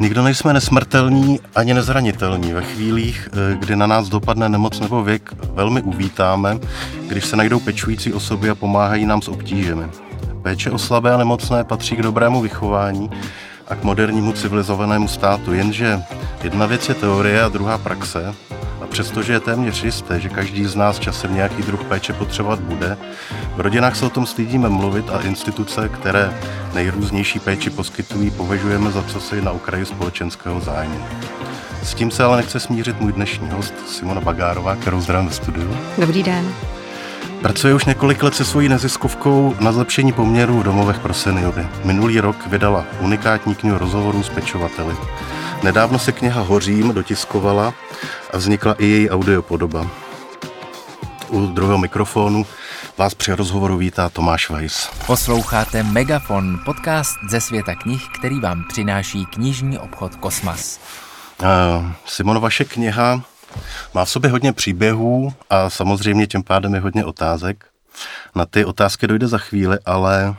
Nikdo nejsme nesmrtelní ani nezranitelní. Ve chvílích, eh, kdy na nás dopadne nemoc nebo věk, velmi uvítáme, když se najdou pečující osoby a pomáhají nám s obtížemi. Péče o slabé a nemocné patří k dobrému vychování a k modernímu civilizovanému státu, jenže jedna věc je teorie a druhá praxe přestože je téměř jisté, že každý z nás časem nějaký druh péče potřebovat bude, v rodinách se o tom stydíme mluvit a instituce, které nejrůznější péči poskytují, považujeme za co si na okraji společenského zájmu. S tím se ale nechce smířit můj dnešní host Simona Bagárová, kterou zdravím ve studiu. Dobrý den. Pracuje už několik let se svojí neziskovkou na zlepšení poměrů v domovech pro seniory. Minulý rok vydala unikátní knihu rozhovorů s pečovateli. Nedávno se kniha Hořím dotiskovala a vznikla i její audiopodoba. U druhého mikrofonu vás při rozhovoru vítá Tomáš Weiss. Posloucháte Megafon, podcast ze světa knih, který vám přináší knižní obchod Kosmas. Uh, Simon, vaše kniha má v sobě hodně příběhů a samozřejmě tím pádem je hodně otázek. Na ty otázky dojde za chvíli, ale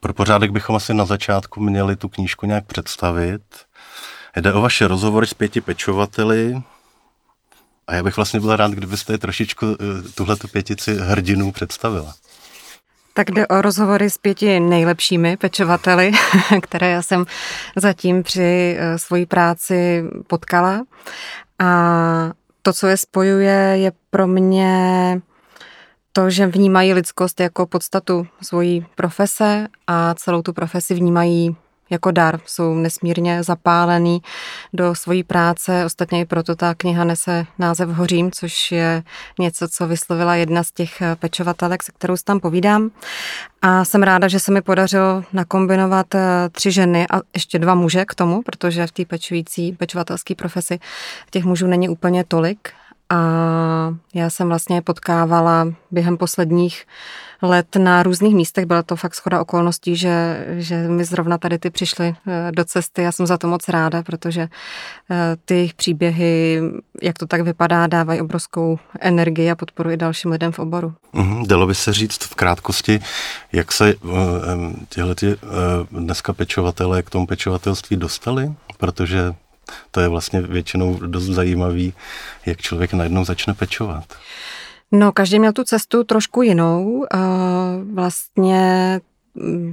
pro pořádek bychom asi na začátku měli tu knížku nějak představit. Jde o vaše rozhovory s pěti pečovateli, a já bych vlastně byl rád, kdybyste trošičku eh, tuhle pětici hrdinů představila. Tak jde o rozhovory s pěti nejlepšími pečovateli, které já jsem zatím při eh, svojí práci potkala. A to, co je spojuje, je pro mě to, že vnímají lidskost jako podstatu svojí profese a celou tu profesi vnímají jako dar. Jsou nesmírně zapálený do svojí práce. Ostatně i proto ta kniha nese název Hořím, což je něco, co vyslovila jedna z těch pečovatelek, se kterou tam povídám. A jsem ráda, že se mi podařilo nakombinovat eh, tři ženy a ještě dva muže k tomu, protože v té pečující, pečovatelské profesi těch mužů není úplně tolik. A já jsem vlastně potkávala během posledních let na různých místech. Byla to fakt schoda okolností, že, že mi zrovna tady ty přišly eh, do cesty. Já jsem za to moc ráda, protože eh, ty příběhy, jak to tak vypadá, dávají obrovskou energii a podporu i dalším lidem v oboru. Mm, dalo by se říct v krátkosti, jak se uh, tyhle ty, dneska pečovatelé k tomu pečovatelství dostali? Protože to je vlastně většinou dost zajímavý, jak člověk najednou začne pečovat. No, každý měl tu cestu trošku jinou. Vlastně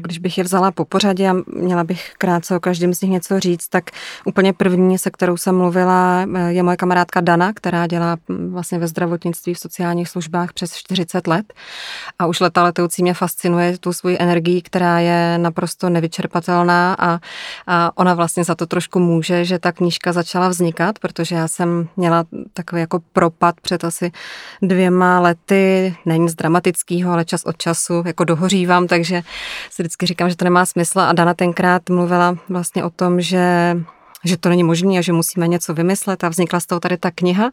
když bych je vzala po pořadě a měla bych krátce o každém z nich něco říct, tak úplně první, se kterou jsem mluvila, je moje kamarádka Dana, která dělá vlastně ve zdravotnictví v sociálních službách přes 40 let. A už leta letoucí mě fascinuje tu svoji energii, která je naprosto nevyčerpatelná a, a ona vlastně za to trošku může, že ta knížka začala vznikat, protože já jsem měla takový jako propad před asi dvěma lety, není z dramatického, ale čas od času jako dohořívám, takže si vždycky říkám, že to nemá smysl a Dana tenkrát mluvila vlastně o tom, že že to není možné a že musíme něco vymyslet a vznikla z toho tady ta kniha.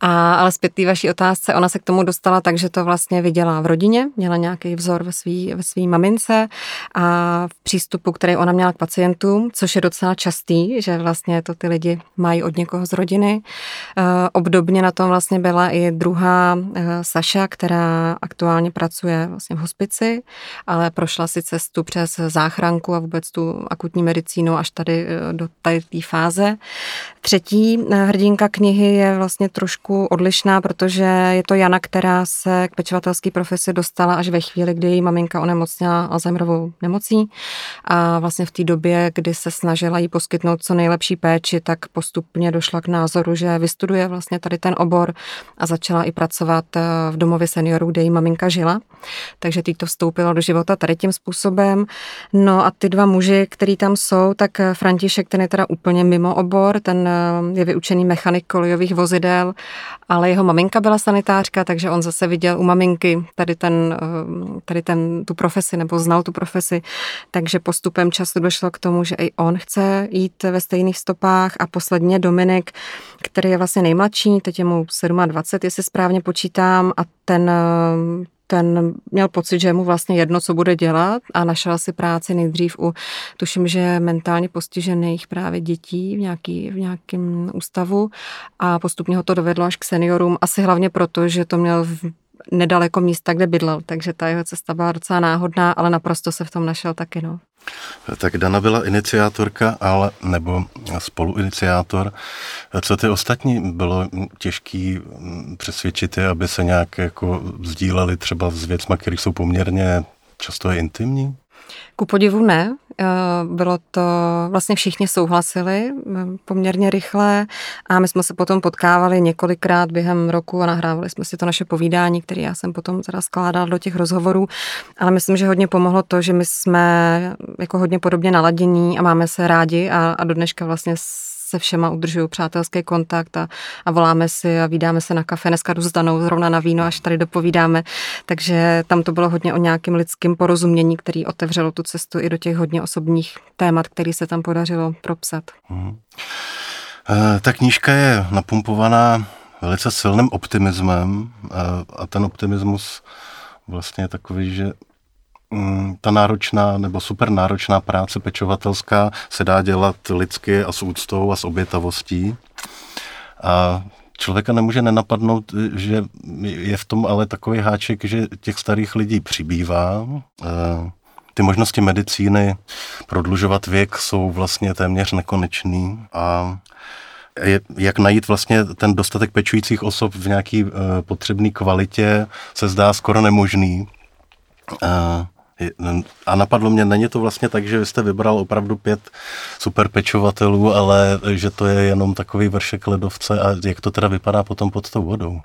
A, ale zpět té vaší otázce, ona se k tomu dostala tak, že to vlastně viděla v rodině, měla nějaký vzor ve své ve svý mamince a v přístupu, který ona měla k pacientům, což je docela častý, že vlastně to ty lidi mají od někoho z rodiny. E, obdobně na tom vlastně byla i druhá e, Saša, která aktuálně pracuje vlastně v hospici, ale prošla si cestu přes záchranku a vůbec tu akutní medicínu až tady e, do tady té fáze. Třetí eh, hrdinka knihy je vlastně trošku odlišná, protože je to Jana, která se k pečovatelské profesi dostala až ve chvíli, kdy její maminka onemocněla Alzheimerovou nemocí a vlastně v té době, kdy se snažila jí poskytnout co nejlepší péči, tak postupně došla k názoru, že vystuduje vlastně tady ten obor a začala i pracovat eh, v domově seniorů, kde její maminka žila. Takže tý to vstoupilo do života tady tím způsobem. No a ty dva muži, který tam jsou, tak eh, František, ten je teda úplně mimo obor, ten eh, je vyučený mechanik kolejových vozidel, ale jeho maminka byla sanitářka, takže on zase viděl u maminky tady, ten, eh, tady ten, tu profesi, nebo znal tu profesi, takže postupem času došlo k tomu, že i on chce jít ve stejných stopách. A posledně Dominik, který je vlastně nejmladší, teď je mu 27, jestli správně počítám, a ten eh, ten měl pocit, že je mu vlastně jedno, co bude dělat a našel si práci nejdřív u, tuším, že mentálně postižených právě dětí v, nějaký, v nějakém ústavu a postupně ho to dovedlo až k seniorům, asi hlavně proto, že to měl v nedaleko místa, kde bydlel, takže ta jeho cesta byla docela náhodná, ale naprosto se v tom našel taky. No. Tak Dana byla iniciátorka, ale nebo spoluiniciátor. Co ty ostatní bylo těžký přesvědčit je, aby se nějak jako sdíleli třeba s věcmi, které jsou poměrně často je intimní? Ku podivu ne. Eh, bylo to, vlastně všichni souhlasili eh, poměrně rychle a my jsme se potom potkávali několikrát během roku a nahrávali jsme si to naše povídání, které já jsem potom teda skládala do těch rozhovorů, ale myslím, že hodně pomohlo to, že my jsme jako hodně podobně naladění a máme se rádi a, a do dneška vlastně se všema udržuju přátelský kontakt a, a voláme si a vydáme se na kafe. Dneska jdu s Danou zrovna na víno, až tady dopovídáme. Takže tam to bylo hodně o nějakém lidském porozumění, který otevřelo tu cestu i do těch hodně osobních témat, který se tam podařilo propsat. Hmm. Ta knížka je napumpovaná velice silným optimismem a ten optimismus vlastně je takový, že ta náročná nebo super náročná práce pečovatelská se dá dělat lidsky a s úctou a s obětavostí. A člověka nemůže nenapadnout, že je v tom ale takový háček, že těch starých lidí přibývá. Ty možnosti medicíny prodlužovat věk jsou vlastně téměř nekonečný a jak najít vlastně ten dostatek pečujících osob v nějaký potřebné kvalitě se zdá skoro nemožný. A napadlo mě, není to vlastně tak, že jste vybral opravdu pět super pečovatelů, ale že to je jenom takový vršek ledovce a jak to teda vypadá potom pod tou vodou?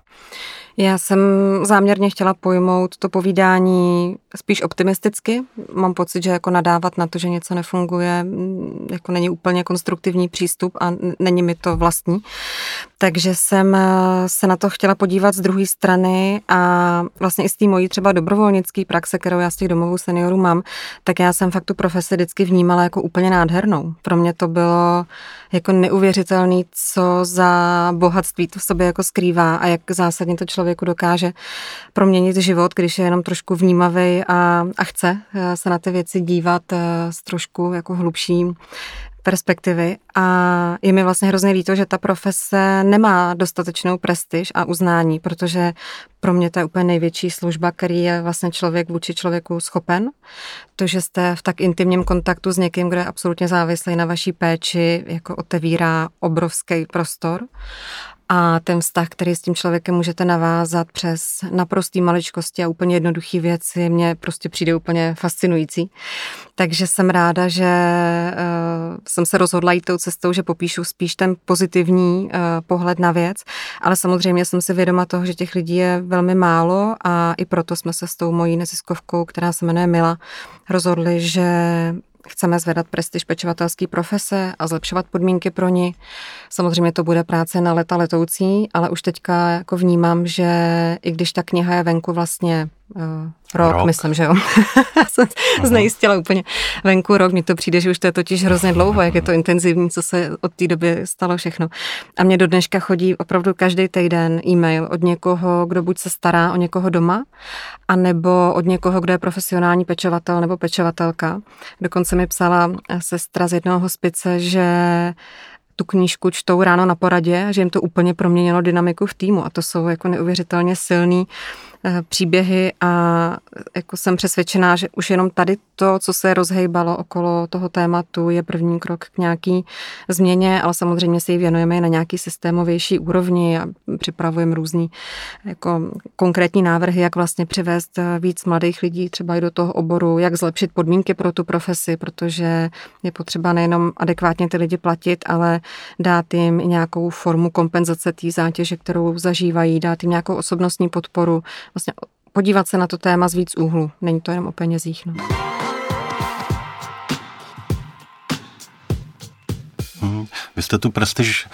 Já jsem záměrně chtěla pojmout to povídání spíš optimisticky. Mám pocit, že jako nadávat na to, že něco nefunguje, jako není úplně konstruktivní přístup a není mi to vlastní. Takže jsem eh, se na to chtěla podívat z druhé strany a vlastně i z té mojí třeba dobrovolnické praxe, kterou já z těch domovů seniorů mám, tak já jsem fakt tu profesi vždycky vnímala jako úplně nádhernou. Pro mě to bylo jako neuvěřitelný, co za bohatství to v sobě jako skrývá a jak zásadně to člověku dokáže proměnit život, když je jenom trošku vnímavý a, a chce eh, se na ty věci dívat eh, s trošku jako hlubší perspektivy a je mi vlastně hrozně líto, že ta profese nemá dostatečnou prestiž a uznání, protože pro mě to je úplně největší služba, který je vlastně člověk vůči člověku schopen. To, že jste v tak intimním kontaktu s někým, kdo je absolutně závislý na vaší péči, jako otevírá obrovský prostor a ten vztah, který s tím člověkem můžete navázat přes naprostý maličkosti a úplně jednoduché věci, mě prostě přijde úplně fascinující. Takže jsem ráda, že uh, jsem se rozhodla jít tou cestou, že popíšu spíš ten pozitivní uh, pohled na věc, ale samozřejmě jsem si vědoma toho, že těch lidí je velmi málo a i proto jsme se s tou mojí neziskovkou, která se jmenuje Mila, rozhodli, že Chceme zvedat prestiž pečovatelské profese a zlepšovat podmínky pro ní. Samozřejmě to bude práce na leta letoucí, ale už teďka jako vnímám, že i když ta kniha je venku vlastně rok, rok, myslím, že jo. jsem znejistila úplně venku rok. Mně to přijde, že už to je totiž hrozně dlouho, jak je to intenzivní, co se od té doby stalo všechno. A mě do dneška chodí opravdu každý týden e-mail od někoho, kdo buď se stará o někoho doma, anebo od někoho, kdo je profesionální pečovatel nebo pečovatelka. Dokonce mi psala sestra z jednoho hospice, že tu knížku čtou ráno na poradě, že jim to úplně proměnilo dynamiku v týmu a to jsou jako neuvěřitelně silný Eh, příběhy a jako jsem přesvědčená, že už jenom tady to, co se rozhejbalo okolo toho tématu, je první krok k nějaký změně, ale samozřejmě si ji věnujeme i na nějaký systémovější úrovni a připravujeme různý jako konkrétní návrhy, jak vlastně přivést víc mladých lidí třeba i do toho oboru, jak zlepšit podmínky pro tu profesi, protože je potřeba nejenom adekvátně ty lidi platit, ale dát jim nějakou formu kompenzace té zátěže, kterou zažívají, dát jim nějakou osobnostní podporu, vlastně podívat se na to téma z víc úhlu. Není to jenom o penězích. No. Hmm. Vy jste tu prestiž,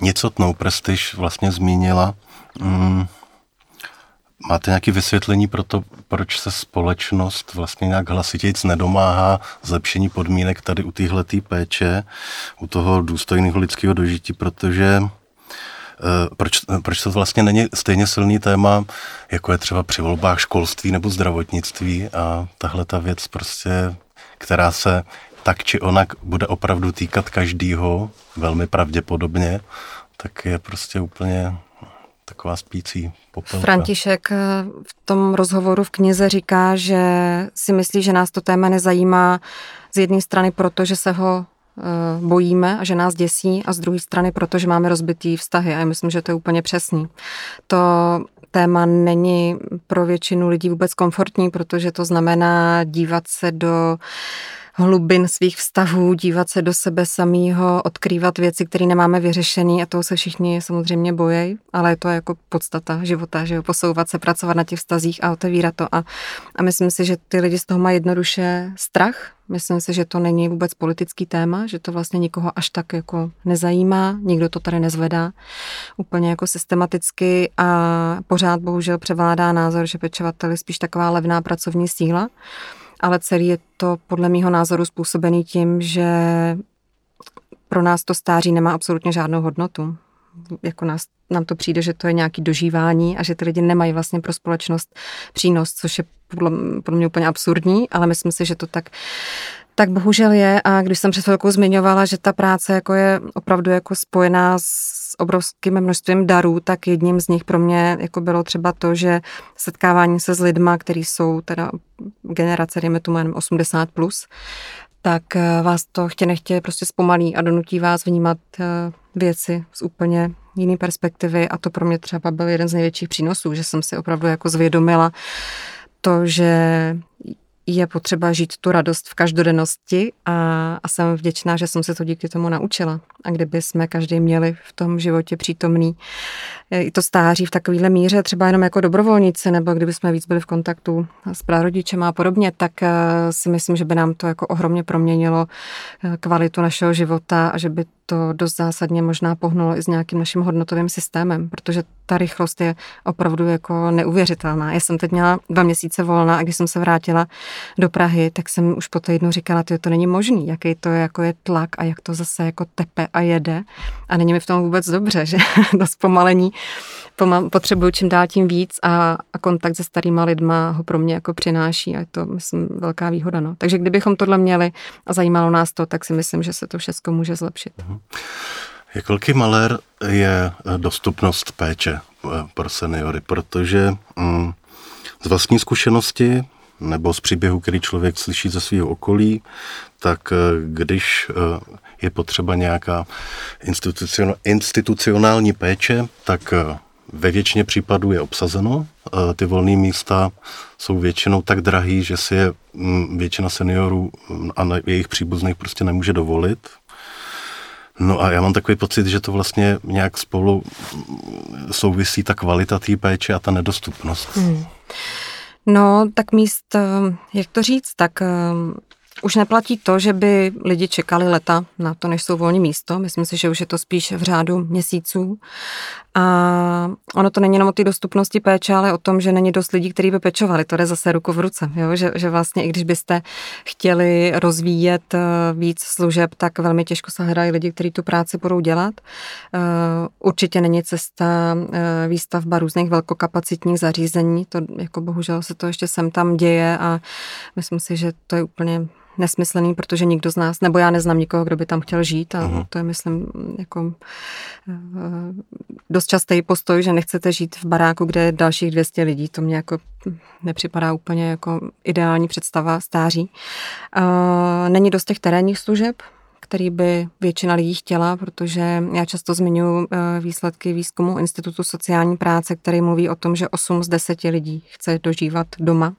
nicotnou prestiž vlastně zmínila. Hmm. Máte nějaké vysvětlení pro to, proč se společnost vlastně nějak hlasitějc nedomáhá zlepšení podmínek tady u téhle péče, u toho důstojného lidského dožití, protože proč, eh, proč to vlastně není stejně silný téma, jako je třeba při volbách školství nebo zdravotnictví a tahle ta věc prostě, která se tak či onak bude opravdu týkat každýho, velmi pravděpodobně, tak je prostě úplně taková spící popelka. František eh, v tom rozhovoru v knize říká, že si myslí, že nás to téma nezajímá z jedné strany proto, že se ho eh, bojíme a že nás děsí a z druhé strany proto, že máme rozbitý vztahy a já myslím, že to je úplně přesný. To téma není pro většinu lidí vůbec komfortní, protože to znamená dívat se do hlubin svých vztahů, dívat se do sebe samého, odkrývat věci, které nemáme vyřešené a toho se všichni samozřejmě bojejí, ale je to jako podstata života, že jo, posouvat se, pracovat na těch vztazích a otevírat to. A, a myslím si, že ty lidi z toho mají jednoduše strach, Myslím si, že to není vůbec politický téma, že to vlastně nikoho až tak jako nezajímá, nikdo to tady nezvedá úplně jako systematicky a pořád bohužel převládá názor, že pečovatel je spíš taková levná pracovní síla ale celý je to podle mého názoru způsobený tím, že pro nás to stáří nemá absolutně žádnou hodnotu. Jako nás, nám to přijde, že to je nějaký dožívání a že ty lidi nemají vlastně pro společnost přínos, což je podle, podle mě úplně absurdní, ale myslím si, že to tak tak bohužel je. A když jsem před chvilkou zmiňovala, že ta práce jako je opravdu jako spojená s obrovským množstvím darů, tak jedním z nich pro mě jako bylo třeba to, že setkávání se s lidma, kteří jsou teda generace, dejme tomu 80+, plus, tak eh, vás to chtě nechtě prostě zpomalí a donutí vás vnímat eh, věci z úplně jiné perspektivy. A to pro mě třeba byl jeden z největších přínosů, že jsem si opravdu jako zvědomila to, že je potřeba žít tu radost v každodennosti a, a jsem vděčná, že jsem se to díky tomu naučila. A kdyby jsme každý měli v tom životě přítomný i to stáří v takovéhle míře, třeba jenom jako dobrovolníci, nebo kdyby jsme víc byli v kontaktu s prarodičem a podobně, tak eh, si myslím, že by nám to jako ohromně proměnilo eh, kvalitu našeho života a že by to dost zásadně možná pohnulo i s nějakým naším hodnotovým systémem, protože ta rychlost je opravdu jako neuvěřitelná. Já jsem teď měla dva měsíce volna a když jsem se vrátila do Prahy, tak jsem už po týdnu říkala, že to není možný, jaký to je, jako je tlak a jak to zase jako tepe a jede. A není mi v tom vůbec dobře, že to zpomalení potřebuju čím dál tím víc a, a kontakt se starýma lidma ho pro mě jako přináší a je to, myslím, velká výhoda. No. Takže kdybychom tohle měli a zajímalo nás to, tak si myslím, že se to všechno může zlepšit. Mhm. Jak velký malér je dostupnost péče eh, pro seniory, protože mm, z vlastní zkušenosti nebo z příběhu, který člověk slyší ze svého okolí, tak eh, když eh, je potřeba nějaká institucionální péče, tak ve většině případů je obsazeno. Ty volné místa jsou většinou tak drahý, že si je mm, většina seniorů mm, a jejich příbuzných prostě nemůže dovolit. No a já mám takový pocit, že to vlastně nějak spolu souvisí ta kvalita té péče a ta nedostupnost. Hmm. No, tak míst, eh, jak to říct, tak eh, už neplatí to, že by lidi čekali leta na to, než jsou volní místo. Myslím si, že už je to spíš v řádu měsíců. A ono to není jenom o té dostupnosti péče, ale o tom, že není dost lidí, kteří by pečovali. To jde zase ruku v ruce. Jo? Že, že vlastně i když byste chtěli rozvíjet eh, víc služeb, tak velmi těžko se hledají lidi, kteří tu práci budou dělat. Eh, určitě není cesta eh, výstavba různých velkokapacitních zařízení. To jako bohužel se to ještě sem tam děje a myslím si, že to je úplně nesmyslný, protože nikdo z nás, nebo já neznám nikoho, kdo by tam chtěl žít a uh-huh. to je, myslím, jako eh, dost častý postoj, že nechcete žít v baráku, kde je dalších 200 lidí. To mě jako nepřipadá úplně jako ideální představa stáří. Eh, není dost těch terénních služeb, který by většina lidí chtěla, protože já často zmiňuji eh, výsledky výzkumu Institutu sociální práce, který mluví o tom, že 8 z 10 lidí chce dožívat doma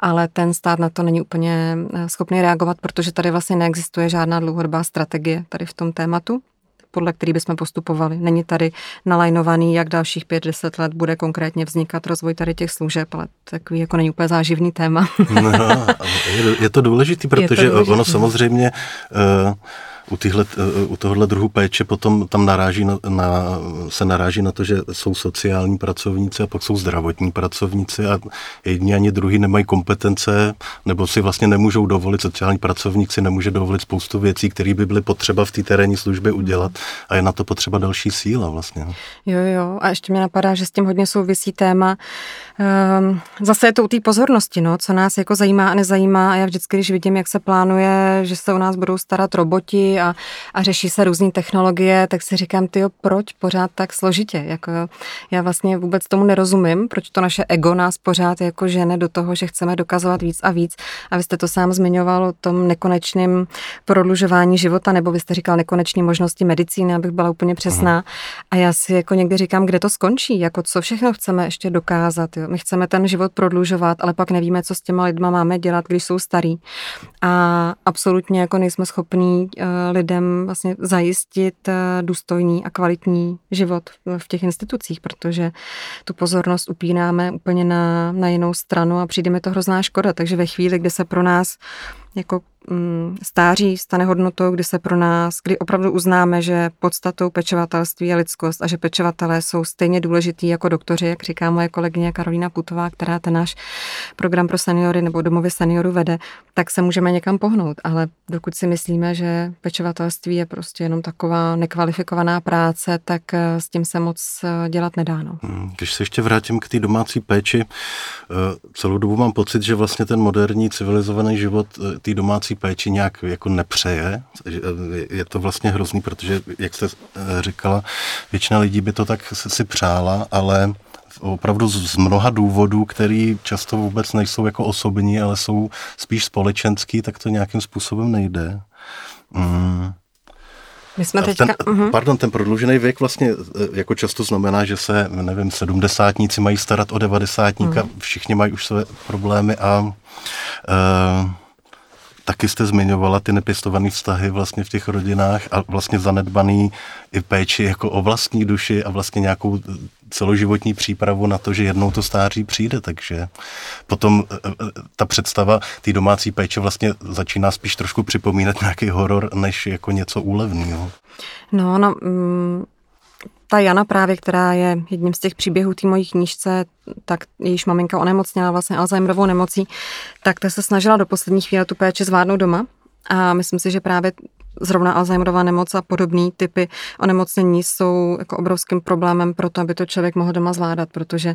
ale ten stát na to není úplně eh, schopný reagovat, protože tady vlastně neexistuje žádná dlouhodobá strategie tady v tom tématu podle který bychom postupovali. Není tady nalajnovaný, jak dalších 5-10 let bude konkrétně vznikat rozvoj tady těch služeb, ale takový jako není úplně záživný téma. No, je to důležitý, protože to důležitý. ono samozřejmě uh, u, týhle, u tohohle druhu péče potom tam naráží na, na, se naráží na to, že jsou sociální pracovníci a pak jsou zdravotní pracovníci a jedni ani druhý nemají kompetence nebo si vlastně nemůžou dovolit, sociální pracovník si nemůže dovolit spoustu věcí, které by byly potřeba v té terénní službě udělat a je na to potřeba další síla vlastně. Jo, jo, a ještě mě napadá, že s tím hodně souvisí téma. Um, zase je to u té pozornosti, no, co nás jako zajímá a nezajímá a já vždycky, když vidím, jak se plánuje, že se u nás budou starat roboti a, a řeší se různé technologie, tak si říkám, ty proč pořád tak složitě? Jako, já vlastně vůbec tomu nerozumím, proč to naše ego nás pořád jako žene do toho, že chceme dokazovat víc a víc. A vy jste to sám zmiňoval o tom nekonečném prodlužování života, nebo vy jste říkal nekonečné možnosti medicíny, abych byla úplně přesná. A já si jako někdy říkám, kde to skončí, jako co všechno chceme ještě dokázat. Jo? My chceme ten život prodlužovat, ale pak nevíme, co s těma lidma máme dělat, když jsou starý. A absolutně jako nejsme schopní uh, lidem vlastně zajistit uh, důstojný a kvalitní život v těch institucích, protože tu pozornost upínáme úplně na, na jinou stranu a přijde mi to hrozná škoda. Takže ve chvíli, kdy se pro nás jako stáří stane hodnotou, kdy se pro nás, kdy opravdu uznáme, že podstatou pečovatelství je lidskost a že pečovatelé jsou stejně důležitý jako doktoři, jak říká moje kolegyně Karolina Putová, která ten náš program pro seniory nebo domovy seniorů vede, tak se můžeme někam pohnout. Ale dokud si myslíme, že pečovatelství je prostě jenom taková nekvalifikovaná práce, tak eh, s tím se moc eh, dělat nedá. No. Hmm, když se ještě vrátím k té domácí péči, eh, celou dobu mám pocit, že vlastně ten moderní civilizovaný život té domácí péči nějak jako nepřeje. Je to vlastně hrozný, protože, jak jste eh, říkala, většina lidí by to tak si přála, ale opravdu z mnoha důvodů, který často vůbec nejsou jako osobní, ale jsou spíš společenský, tak to nějakým způsobem nejde. Mm. My jsme teďka... Ten, uh-huh. Pardon, ten prodloužený věk vlastně eh, jako často znamená, že se, nevím, sedmdesátníci mají starat o devadesátníka, uh-huh. všichni mají už své problémy a uh, Taky jste zmiňovala ty nepěstované vztahy vlastně v těch rodinách a vlastně zanedbaný i péči jako o vlastní duši a vlastně nějakou celoživotní přípravu na to, že jednou to stáří přijde, takže potom e, e, ta představa té domácí péče vlastně začíná spíš trošku připomínat nějaký horor, než jako něco úlevného. No, no, mm, ta Jana právě, která je jedním z těch příběhů té mojí knížce, tak jejíž maminka onemocněla vlastně Alzheimerovou nemocí, tak ta se snažila do poslední chvíle tu péči zvládnout doma. A myslím si, že právě zrovna Alzheimerová nemoc a podobné typy onemocnění jsou jako obrovským problémem pro to, aby to člověk mohl doma zvládat, protože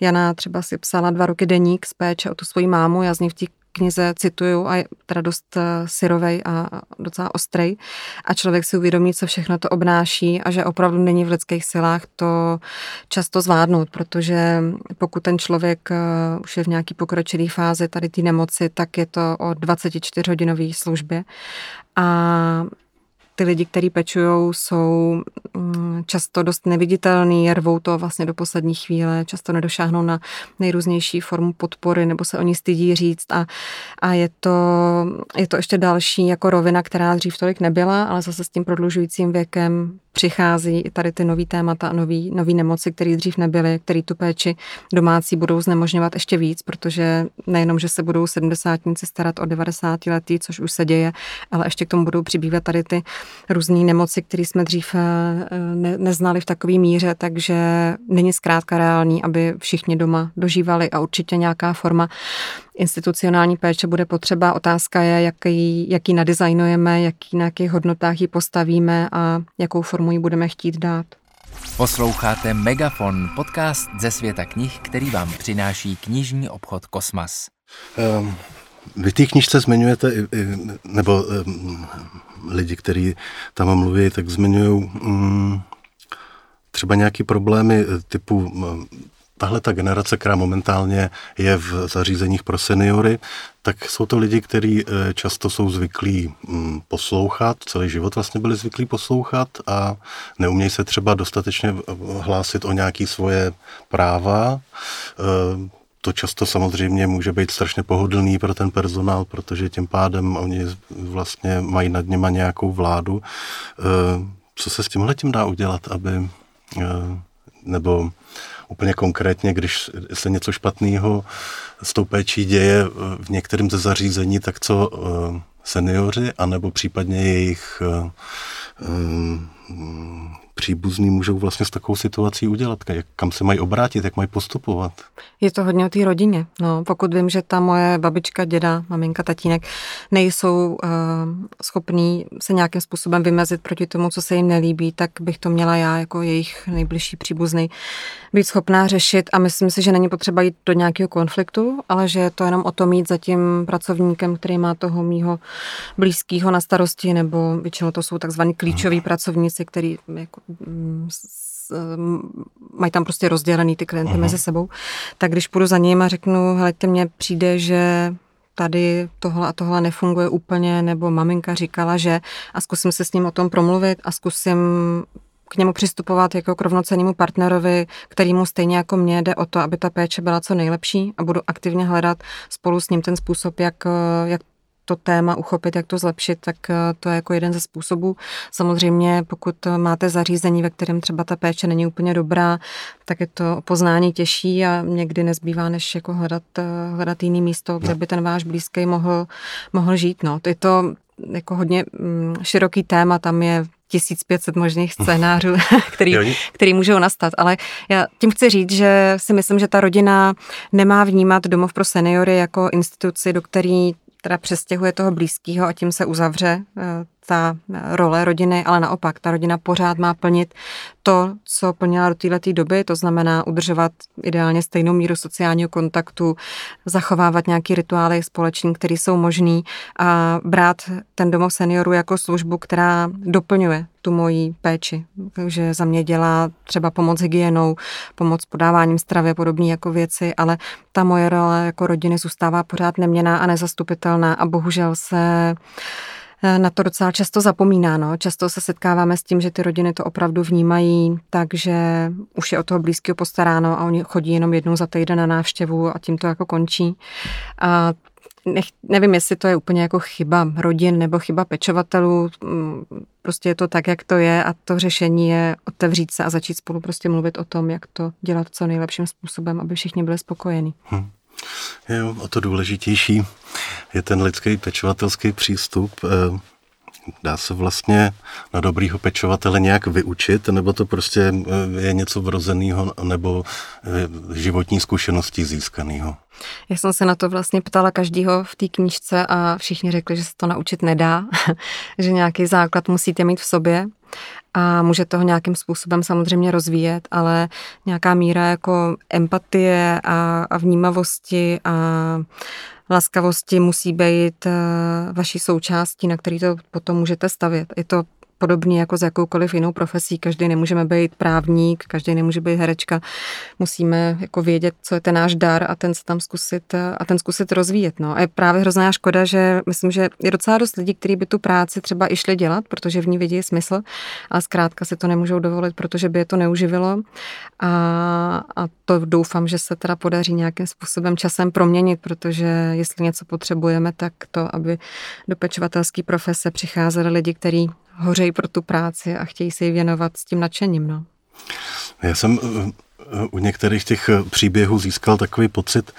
Jana třeba si psala dva roky deník z péče o tu svoji mámu, já z ní v té knize cituju a je teda dost eh, syrovej a docela ostrej. A člověk si uvědomí, co všechno to obnáší a že opravdu není v lidských silách to často zvládnout, protože pokud ten člověk eh, už je v nějaký pokročilý fázi tady té nemoci, tak je to o 24 hodinové službě. A ty lidi, kteří pečují, jsou často dost neviditelný, rvou to vlastně do poslední chvíle, často nedošáhnou na nejrůznější formu podpory nebo se oni stydí říct. A, a je, to, je to ještě další jako rovina, která dřív tolik nebyla, ale zase s tím prodlužujícím věkem přichází i tady ty nový témata, nový, nový nemoci, které dřív nebyly, které tu péči domácí budou znemožňovat ještě víc, protože nejenom, že se budou sedmdesátníci starat o 90 letý, což už se děje, ale ještě k tomu budou přibývat tady ty různé nemoci, které jsme dřív eh, ne, neznali v takové míře, takže není zkrátka reálný, aby všichni doma dožívali a určitě nějaká forma institucionální péče bude potřeba. Otázka je, jaký, jaký nadizajnujeme, jaký, na jakých hodnotách ji postavíme a jakou formu ji budeme chtít dát. Posloucháte Megafon, podcast ze světa knih, který vám přináší knižní obchod Kosmas. Um, vy té knižce zmiňujete, nebo um, lidi, kteří tam mluví, tak zmiňují um, třeba nějaké problémy typu um, tahle ta generace, která momentálně je v zařízeních pro seniory, tak jsou to lidi, kteří eh, často jsou zvyklí mm, poslouchat, celý život vlastně byli zvyklí poslouchat a neumějí se třeba dostatečně hlásit o nějaké svoje práva. Eh, to často samozřejmě může být strašně pohodlný pro ten personál, protože tím pádem oni vlastně mají nad něma nějakou vládu. Eh, co se s tímhle tím dá udělat, aby nebo úplně konkrétně, když se něco špatného s tou péčí děje v některém ze zařízení, tak co eh, seniori, anebo případně jejich eh, příbuzní můžou vlastně s takovou situací udělat? Jak, kam se mají obrátit, jak mají postupovat? Je to hodně o té rodině. No, pokud vím, že ta moje babička, děda, maminka, tatínek nejsou uh, schopní se nějakým způsobem vymezit proti tomu, co se jim nelíbí, tak bych to měla já jako jejich nejbližší příbuzný být schopná řešit a myslím si, že není potřeba jít do nějakého konfliktu, ale že je to jenom o to mít za tím pracovníkem, který má toho mýho blízkého na starosti, nebo většinou to jsou takzvaní klíčoví pracovníci, který jako, mají tam prostě rozdělený ty klienty uh-huh. mezi sebou, tak když půjdu za ním a řeknu, hleďte, mně přijde, že tady tohle a tohle nefunguje úplně, nebo maminka říkala, že a zkusím se s ním o tom promluvit a zkusím k němu přistupovat jako k rovnocenému partnerovi, kterýmu stejně jako mě jde o to, aby ta péče byla co nejlepší a budu aktivně hledat spolu s ním ten způsob, jak, jak to téma uchopit, jak to zlepšit, tak to je jako jeden ze způsobů. Samozřejmě, pokud máte zařízení, ve kterém třeba ta péče není úplně dobrá, tak je to poznání těžší a někdy nezbývá, než jako hledat, hledat jiný místo, kde by ten váš blízký mohl, mohl žít. No. Je to jako hodně mm, široký téma, tam je 1500 možných scénářů, který, který můžou nastat. Ale já tím chci říct, že si myslím, že ta rodina nemá vnímat domov pro seniory jako instituci, do který teda přestěhuje toho blízkého a tím se uzavře eh, ta role rodiny, ale naopak, ta rodina pořád má plnit to, co plnila do této doby, to znamená udržovat ideálně stejnou míru sociálního kontaktu, zachovávat nějaký rituály společný, které jsou možný a brát ten domov seniorů jako službu, která doplňuje tu moji péči. Takže za mě dělá třeba pomoc hygienou, pomoc podáváním stravy a podobné jako věci, ale ta moje role jako rodiny zůstává pořád neměná a nezastupitelná a bohužel se Eh, na to docela často zapomínáno. Často se setkáváme s tím, že ty rodiny to opravdu vnímají, takže už je o toho blízkého postaráno a oni chodí jenom jednou za týden na návštěvu a tím to jako končí. A nech, nevím, jestli to je úplně jako chyba rodin nebo chyba pečovatelů, mm, prostě je to tak, jak to je a to řešení je otevřít se a začít spolu prostě mluvit o tom, jak to dělat co nejlepším způsobem, aby všichni byli spokojení. Hmm. Jo, o to důležitější je ten lidský pečovatelský přístup. Dá se vlastně na dobrýho pečovatele nějak vyučit, nebo to prostě eh, je něco vrozeného, nebo eh, životní zkušeností získaného? Já jsem se na to vlastně ptala každýho v té knížce a všichni řekli, že se to naučit nedá, že nějaký základ musíte mít v sobě a může toho nějakým způsobem samozřejmě rozvíjet, ale nějaká míra jako empatie a, a vnímavosti a laskavosti musí být eh, vaší součástí, na který to potom můžete stavět. Je to podobně jako s jakoukoliv jinou profesí. Každý nemůžeme být právník, každý nemůže být herečka. Musíme jako vědět, co je ten náš dar a ten se tam zkusit a ten zkusit rozvíjet. No. A je právě hrozná škoda, že myslím, že je docela dost lidí, kteří by tu práci třeba i dělat, protože v ní vidí smysl, ale zkrátka si to nemůžou dovolit, protože by je to neuživilo. A, a to doufám, že se teda podaří nějakým způsobem časem proměnit, protože jestli něco potřebujeme, tak to, aby do pečovatelské profese přicházeli lidi, kteří hořejí pro tu práci a chtějí se jí věnovat s tím nadšením. No. Já jsem eh, u některých těch eh, příběhů získal takový pocit,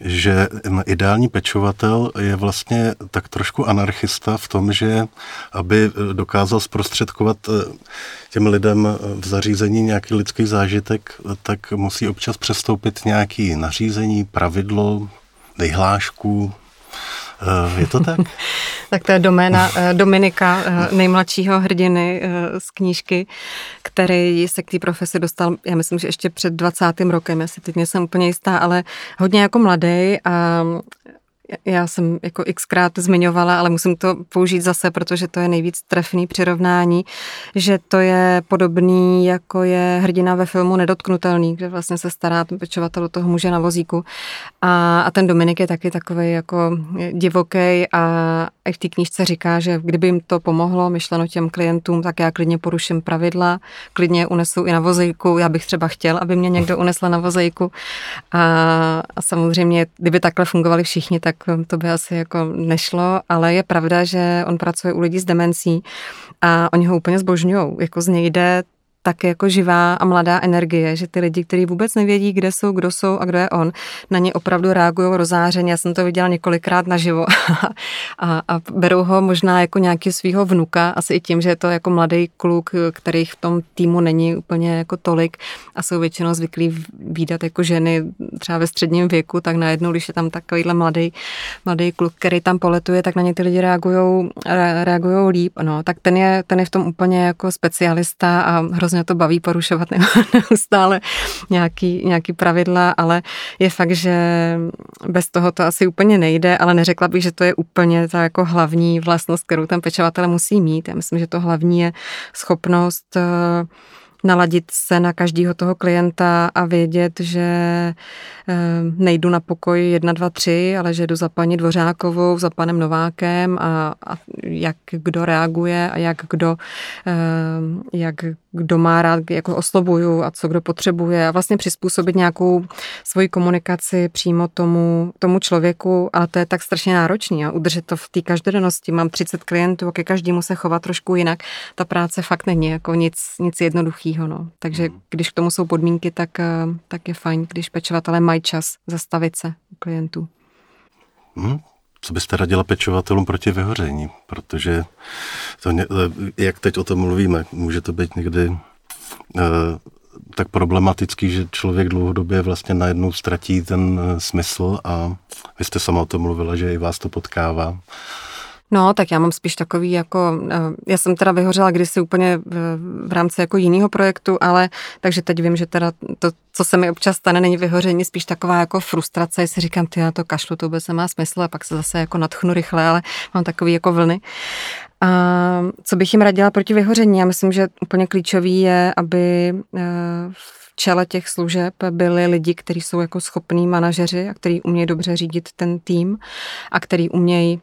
že ideální pečovatel je vlastně tak trošku anarchista v tom, že aby eh, dokázal zprostředkovat těm lidem v zařízení nějaký lidský zážitek, tak musí občas přestoupit nějaký nařízení, pravidlo, vyhlášku, Eh, je to tak? tak to je doména eh, Dominika, eh, nejmladšího hrdiny z knížky, který se k té profesi dostal, já myslím, že ještě před 20. rokem, já si teď nejsem úplně jistá, ale hodně jako mladý a já jsem jako xkrát zmiňovala, ale musím to použít zase, protože to je nejvíc trefný přirovnání, že to je podobný, jako je hrdina ve filmu Nedotknutelný, kde vlastně se stará ten pečovatel toho muže na vozíku. A, a ten Dominik je taky takový jako divoký a i v té knížce říká, že kdyby jim to pomohlo, myšleno těm klientům, tak já klidně poruším pravidla, klidně unesu i na vozejku. Já bych třeba chtěl, aby mě někdo unesl na vozejku. A, a samozřejmě, kdyby takhle fungovali všichni, tak to by asi jako nešlo, ale je pravda, že on pracuje u lidí s demencí a oni ho úplně zbožňují. Jako z něj jde tak jako živá a mladá energie, že ty lidi, kteří vůbec nevědí, kde jsou, kdo jsou a kdo je on, na ně opravdu reagují rozářeně. Já jsem to viděla několikrát naživo a, a berou ho možná jako nějaký svého vnuka, asi i tím, že je to jako mladý kluk, kterých v tom týmu není úplně jako tolik a jsou většinou zvyklí výdat jako ženy třeba ve středním věku, tak najednou, když je tam takovýhle mladý, mladý kluk, který tam poletuje, tak na ně ty lidi reagují reagují líp. No, tak ten je, ten je v tom úplně jako specialista a hrozně to baví porušovat neustále nějaký, nějaký pravidla, ale je fakt, že bez toho to asi úplně nejde, ale neřekla bych, že to je úplně ta jako hlavní vlastnost, kterou ten pečovatel musí mít. Já myslím, že to hlavní je schopnost uh, naladit se na každého toho klienta a vědět, že eh, nejdu na pokoj 1, 2, 3, ale že jdu za paní Dvořákovou, za panem Novákem a, a jak kdo reaguje a jak kdo, eh, jak kdo má rád, jako oslovuju a co kdo potřebuje a vlastně přizpůsobit nějakou svoji komunikaci přímo tomu, tomu člověku, ale to je tak strašně náročný a udržet to v té každodennosti. Mám 30 klientů a ke každému se chovat trošku jinak. Ta práce fakt není jako nic, nic jednoduchého. No. Takže mhm. když k tomu jsou podmínky, tak, eh, tak je fajn, když pečovatelé mají čas zastavit se u klientů. Hmm, co byste radila pečovatelům proti vyhoření? Protože to, eh, jak teď o tom mluvíme, může to být někdy uh, tak problematický, že člověk dlouhodobě vlastně najednou ztratí ten uh, smysl a vy jste sama o tom mluvila, že i vás to potkává. No, tak já mám spíš takový jako, já jsem teda vyhořela kdysi úplně v, v rámci jako jiného projektu, ale takže teď vím, že teda to, co se mi občas stane, není vyhoření, spíš taková jako frustrace, si říkám, ty já to kašlu, to vůbec nemá smysl a pak se zase jako nadchnu rychle, ale mám takový jako vlny. A co bych jim radila proti vyhoření? Já myslím, že úplně klíčový je, aby v čele těch služeb byli lidi, kteří jsou jako schopní manažeři a kteří umějí dobře řídit ten tým a který umějí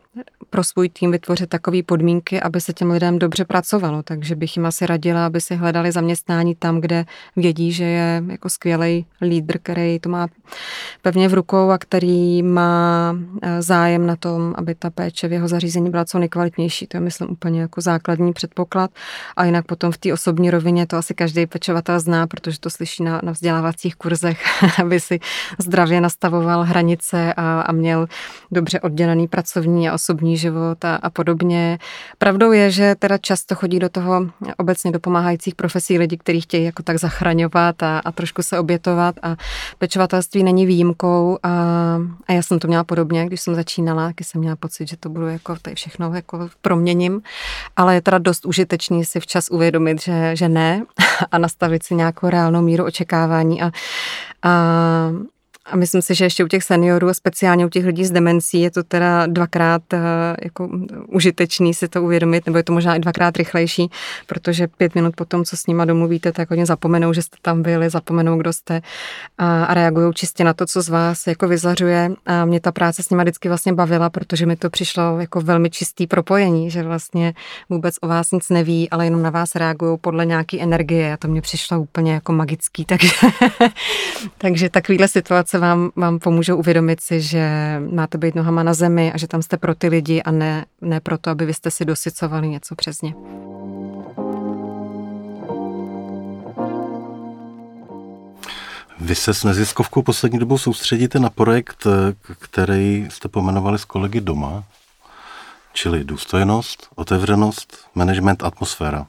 pro svůj tým vytvořit takové podmínky, aby se těm lidem dobře pracovalo. Takže bych jim asi radila, aby si hledali zaměstnání tam, kde vědí, že je jako skvělý lídr, který to má pevně v rukou a který má eh, zájem na tom, aby ta péče v jeho zařízení byla co nejkvalitnější. To je, myslím, úplně jako základní předpoklad. A jinak potom v té osobní rovině to asi každý pečovatel zná, protože to slyší na, na vzdělávacích kurzech, aby si zdravě nastavoval hranice a, a měl dobře oddělený pracovní a osobní život a, a podobně. Pravdou je, že teda často chodí do toho obecně do pomáhajících profesí lidi, kteří chtějí jako tak zachraňovat a, a trošku se obětovat a pečovatelství není výjimkou a, a já jsem to měla podobně, když jsem začínala, když jsem měla pocit, že to budu jako tady všechno jako proměním, ale je teda dost užitečný si včas uvědomit, že, že ne a nastavit si nějakou reálnou míru očekávání a, a a myslím si, že ještě u těch seniorů a speciálně u těch lidí s demencí je to teda dvakrát uh, jako užitečný si to uvědomit, nebo je to možná i dvakrát rychlejší, protože pět minut po tom, co s nima domluvíte, tak oni zapomenou, že jste tam byli, zapomenou, kdo jste a, a reagují čistě na to, co z vás jako vyzařuje. A mě ta práce s nima vždycky vlastně bavila, protože mi to přišlo jako velmi čistý propojení, že vlastně vůbec o vás nic neví, ale jenom na vás reagují podle nějaké energie a to mě přišlo úplně jako magický, takže, takže takovýhle situace vám, vám pomůžou uvědomit si, že máte být nohama na zemi a že tam jste pro ty lidi a ne, ne proto, aby vy jste si dosycovali něco přes ně. Vy se s neziskovkou poslední dobou soustředíte na projekt, který jste pomenovali s kolegy doma, čili důstojnost, otevřenost, management, atmosféra.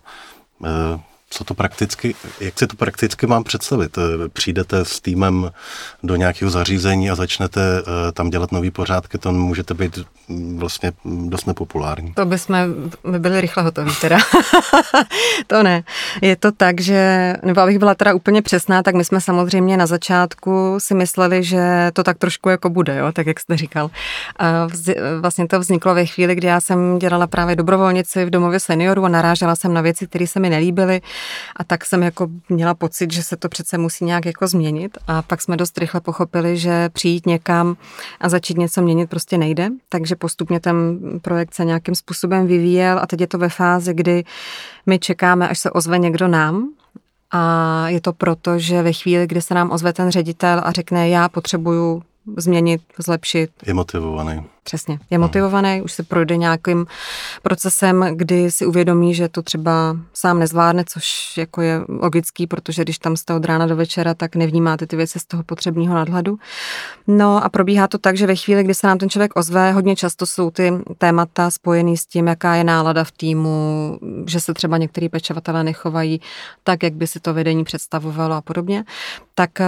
Eh, co to prakticky, jak si to prakticky mám představit? Eh, přijdete s týmem do nějakého zařízení a začnete eh, tam dělat nový pořádky, to můžete být mm, vlastně dost nepopulární. To bychom my byli rychle hotoví teda. to ne. Je to tak, že, nebo abych byla teda úplně přesná, tak my jsme samozřejmě na začátku si mysleli, že to tak trošku jako bude, jo, tak jak jste říkal. A vlastně to vzniklo ve chvíli, kdy já jsem dělala právě dobrovolnici v domově seniorů a narážela jsem na věci, které se mi nelíbily a tak jsem jako měla pocit, že se to přece musí nějak jako změnit. A pak jsme dost rychle pochopili, že přijít někam a začít něco měnit prostě nejde, takže postupně ten projekt se nějakým způsobem vyvíjel a teď je to ve fázi, kdy my čekáme, až se ozve někdo nám, a je to proto, že ve chvíli, kdy se nám ozve ten ředitel a řekne, já potřebuju změnit, zlepšit. Je motivovaný. Přesně. Je motivovaný, už se projde nějakým procesem, kdy si uvědomí, že to třeba sám nezvládne, což jako je logický, protože když tam jste od rána do večera, tak nevnímáte ty věci z toho potřebného nadhledu. No a probíhá to tak, že ve chvíli, kdy se nám ten člověk ozve, hodně často jsou ty témata spojený s tím, jaká je nálada v týmu, že se třeba některý pečovatelé nechovají tak, jak by si to vedení představovalo a podobně, tak eh,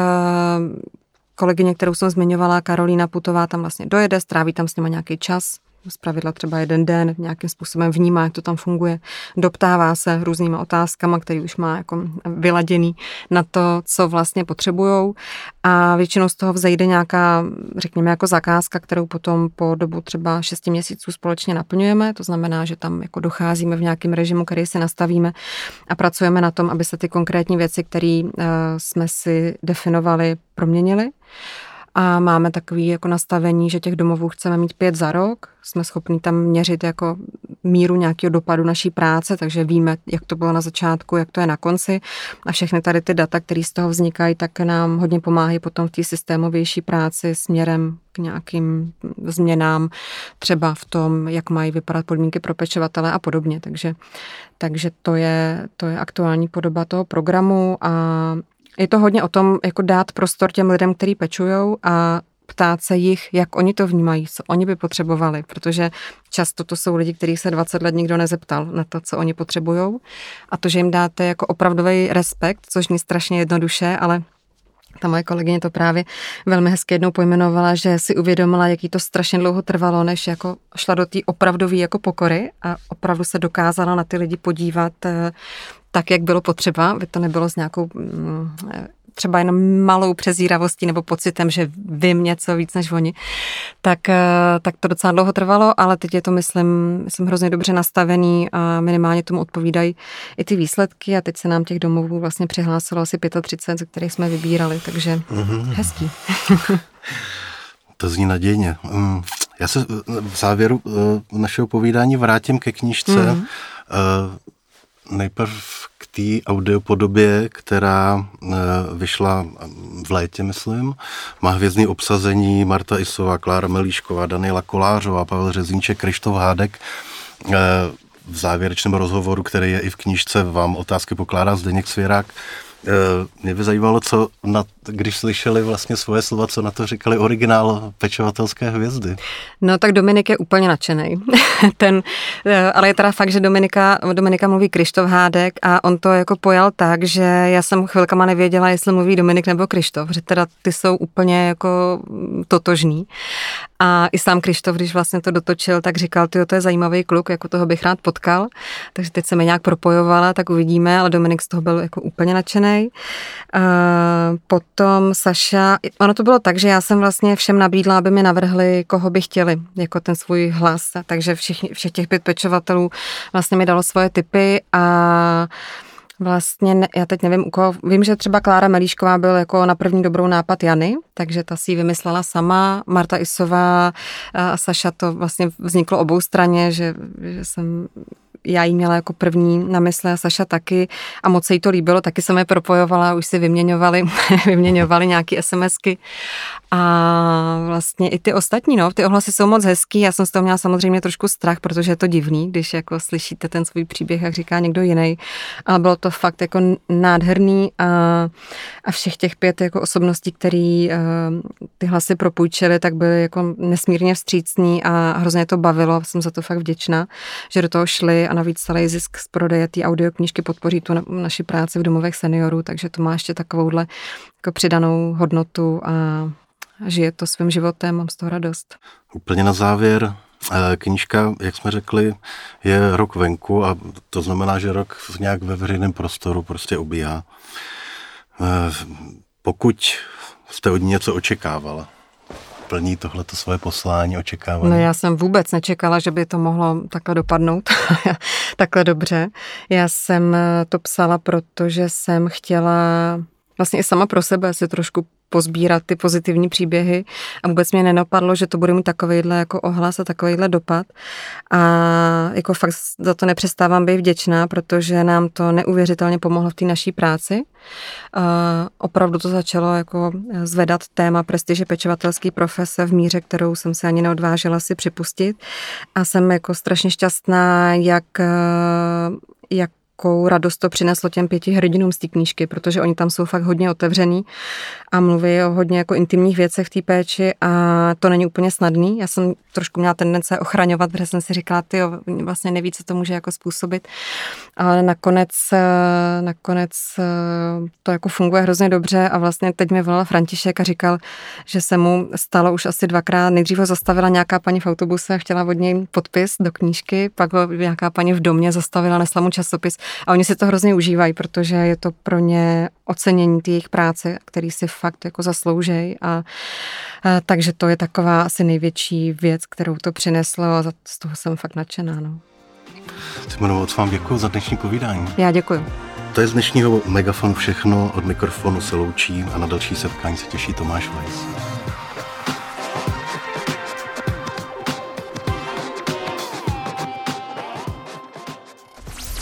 kolegyně, kterou jsem zmiňovala, Karolína Putová, tam vlastně dojede, stráví tam s nima nějaký čas, z pravidla třeba jeden den, nějakým způsobem vnímá, jak to tam funguje, doptává se různýma otázkama, který už má jako vyladěný na to, co vlastně potřebujou. A většinou z toho vzejde nějaká, řekněme, jako zakázka, kterou potom po dobu třeba 6 měsíců společně naplňujeme, to znamená, že tam jako docházíme v nějakém režimu, který si nastavíme a pracujeme na tom, aby se ty konkrétní věci, které uh, jsme si definovali, proměnily a máme takový jako nastavení, že těch domovů chceme mít pět za rok. Jsme schopni tam měřit jako míru nějakého dopadu naší práce, takže víme, jak to bylo na začátku, jak to je na konci a všechny tady ty data, které z toho vznikají, tak nám hodně pomáhají potom v té systémovější práci směrem k nějakým změnám, třeba v tom, jak mají vypadat podmínky pro pečovatele a podobně. Takže, takže to, je, to je aktuální podoba toho programu a je to hodně o tom, jako dát prostor těm lidem, kteří pečujou a ptát se jich, jak oni to vnímají, co oni by potřebovali, protože často to jsou lidi, kterých se 20 let nikdo nezeptal na to, co oni potřebují. A to, že jim dáte jako opravdový respekt, což ní strašně jednoduše, ale ta moje kolegyně to právě velmi hezky jednou pojmenovala, že si uvědomila, jaký to strašně dlouho trvalo, než jako šla do té opravdové jako pokory a opravdu se dokázala na ty lidi podívat eh, tak, jak bylo potřeba, aby to nebylo s nějakou mm, třeba jenom malou přezíravostí nebo pocitem, že vím něco víc než oni, tak, eh, tak to docela dlouho trvalo, ale teď je to, myslím, myslím hrozně dobře nastavený a minimálně tomu odpovídají i ty výsledky a teď se nám těch domovů vlastně přihlásilo asi 35, ze kterých jsme vybírali, takže mm-hmm. hezký. to zní nadějně. Mm, já se v závěru eh, našeho povídání vrátím ke knížce. Mm-hmm nejprv k té audiopodobě, která eh, vyšla v létě, myslím. Má hvězdný obsazení Marta Isová, Klára Melíšková, Daniela Kolářová, Pavel Řezínček, Krištof Hádek. Eh, v závěrečném rozhovoru, který je i v knížce, vám otázky pokládá Zdeněk Svěrák. Eh, mě by zajímalo, co na, když slyšeli vlastně svoje slova, co na to říkali originál pečovatelské hvězdy. No tak Dominik je úplně nadšený. Ten, eh, ale je teda fakt, že Dominika, Dominika mluví Krištof Hádek a on to jako pojal tak, že já jsem chvilkama nevěděla, jestli mluví Dominik nebo Krištof, že teda ty jsou úplně jako totožný. A i sám Krištof, když vlastně to dotočil, tak říkal, ty to je zajímavý kluk, jako toho bych rád potkal. Takže teď se mi nějak propojovala, tak uvidíme, ale Dominik z toho byl jako úplně nadšený. Potom Saša, ono to bylo tak, že já jsem vlastně všem nabídla, aby mi navrhli, koho by chtěli, jako ten svůj hlas. Takže všech, všech těch pět pečovatelů vlastně mi dalo svoje typy a Vlastně, ne, já teď nevím u koho, vím, že třeba Klára Melíšková byl jako na první dobrou nápad Jany, takže ta si ji vymyslela sama, Marta Isová a Saša to vlastně vzniklo obou straně, že, že jsem já jí měla jako první na mysli a Saša taky. A moc se jí to líbilo, taky jsem je propojovala, už si vyměňovali, vyměňovali nějaké SMSky a vlastně i ty ostatní, no, ty ohlasy jsou moc hezký, já jsem z toho měla samozřejmě trošku strach, protože je to divný, když jako slyšíte ten svůj příběh, jak říká někdo jiný, ale bylo to fakt jako nádherný a, a všech těch pět jako osobností, který uh, ty hlasy propůjčily, tak byly jako nesmírně vstřícní a hrozně to bavilo, jsem za to fakt vděčná, že do toho šli a navíc celý zisk z prodeje té audioknížky podpoří tu na, naši práci v domovech seniorů, takže to má ještě takovouhle jako přidanou hodnotu a žije to svým životem, mám z toho radost. Úplně na závěr, eh, knížka, jak jsme řekli, je rok venku a to znamená, že rok nějak ve veřejném prostoru prostě ubíhá. Eh, pokud jste od ní něco očekávala, plní tohleto svoje poslání, očekávání? No já jsem vůbec nečekala, že by to mohlo takhle dopadnout, takhle dobře. Já jsem to psala, protože jsem chtěla vlastně i sama pro sebe si trošku pozbírat ty pozitivní příběhy a vůbec mě nenapadlo, že to bude mít takovýhle jako ohlas a takovýhle dopad a jako fakt za to nepřestávám být vděčná, protože nám to neuvěřitelně pomohlo v té naší práci. Opravdu to začalo jako zvedat téma prestiže pečovatelský profese v míře, kterou jsem se ani neodvážila si připustit. A jsem jako strašně šťastná, jak, jak jakou radost to přineslo těm pěti hrdinům z té knížky, protože oni tam jsou fakt hodně otevřený a mluví o hodně jako intimních věcech v té péči a to není úplně snadný. Já jsem trošku měla tendence ochraňovat, protože jsem si říkala, ty vlastně neví, co to může jako způsobit, ale nakonec, eh, nakonec eh, to jako funguje hrozně dobře a vlastně teď mi volal František a říkal, že se mu stalo už asi dvakrát. Nejdřív ho zastavila nějaká paní v autobuse a chtěla od něj podpis do knížky, pak ho nějaká paní v domě zastavila, nesla mu časopis a oni si to hrozně užívají, protože je to pro ně ocenění té jejich práce, který si fakt jako zasloužejí. A, a takže to je taková asi největší věc, kterou to přineslo a z toho jsem fakt nadšená. No. Simonovo, moc vám děkuji za dnešní povídání. Já děkuji. To je z dnešního Megafonu všechno. Od mikrofonu se loučím a na další setkání se těší Tomáš Weiss.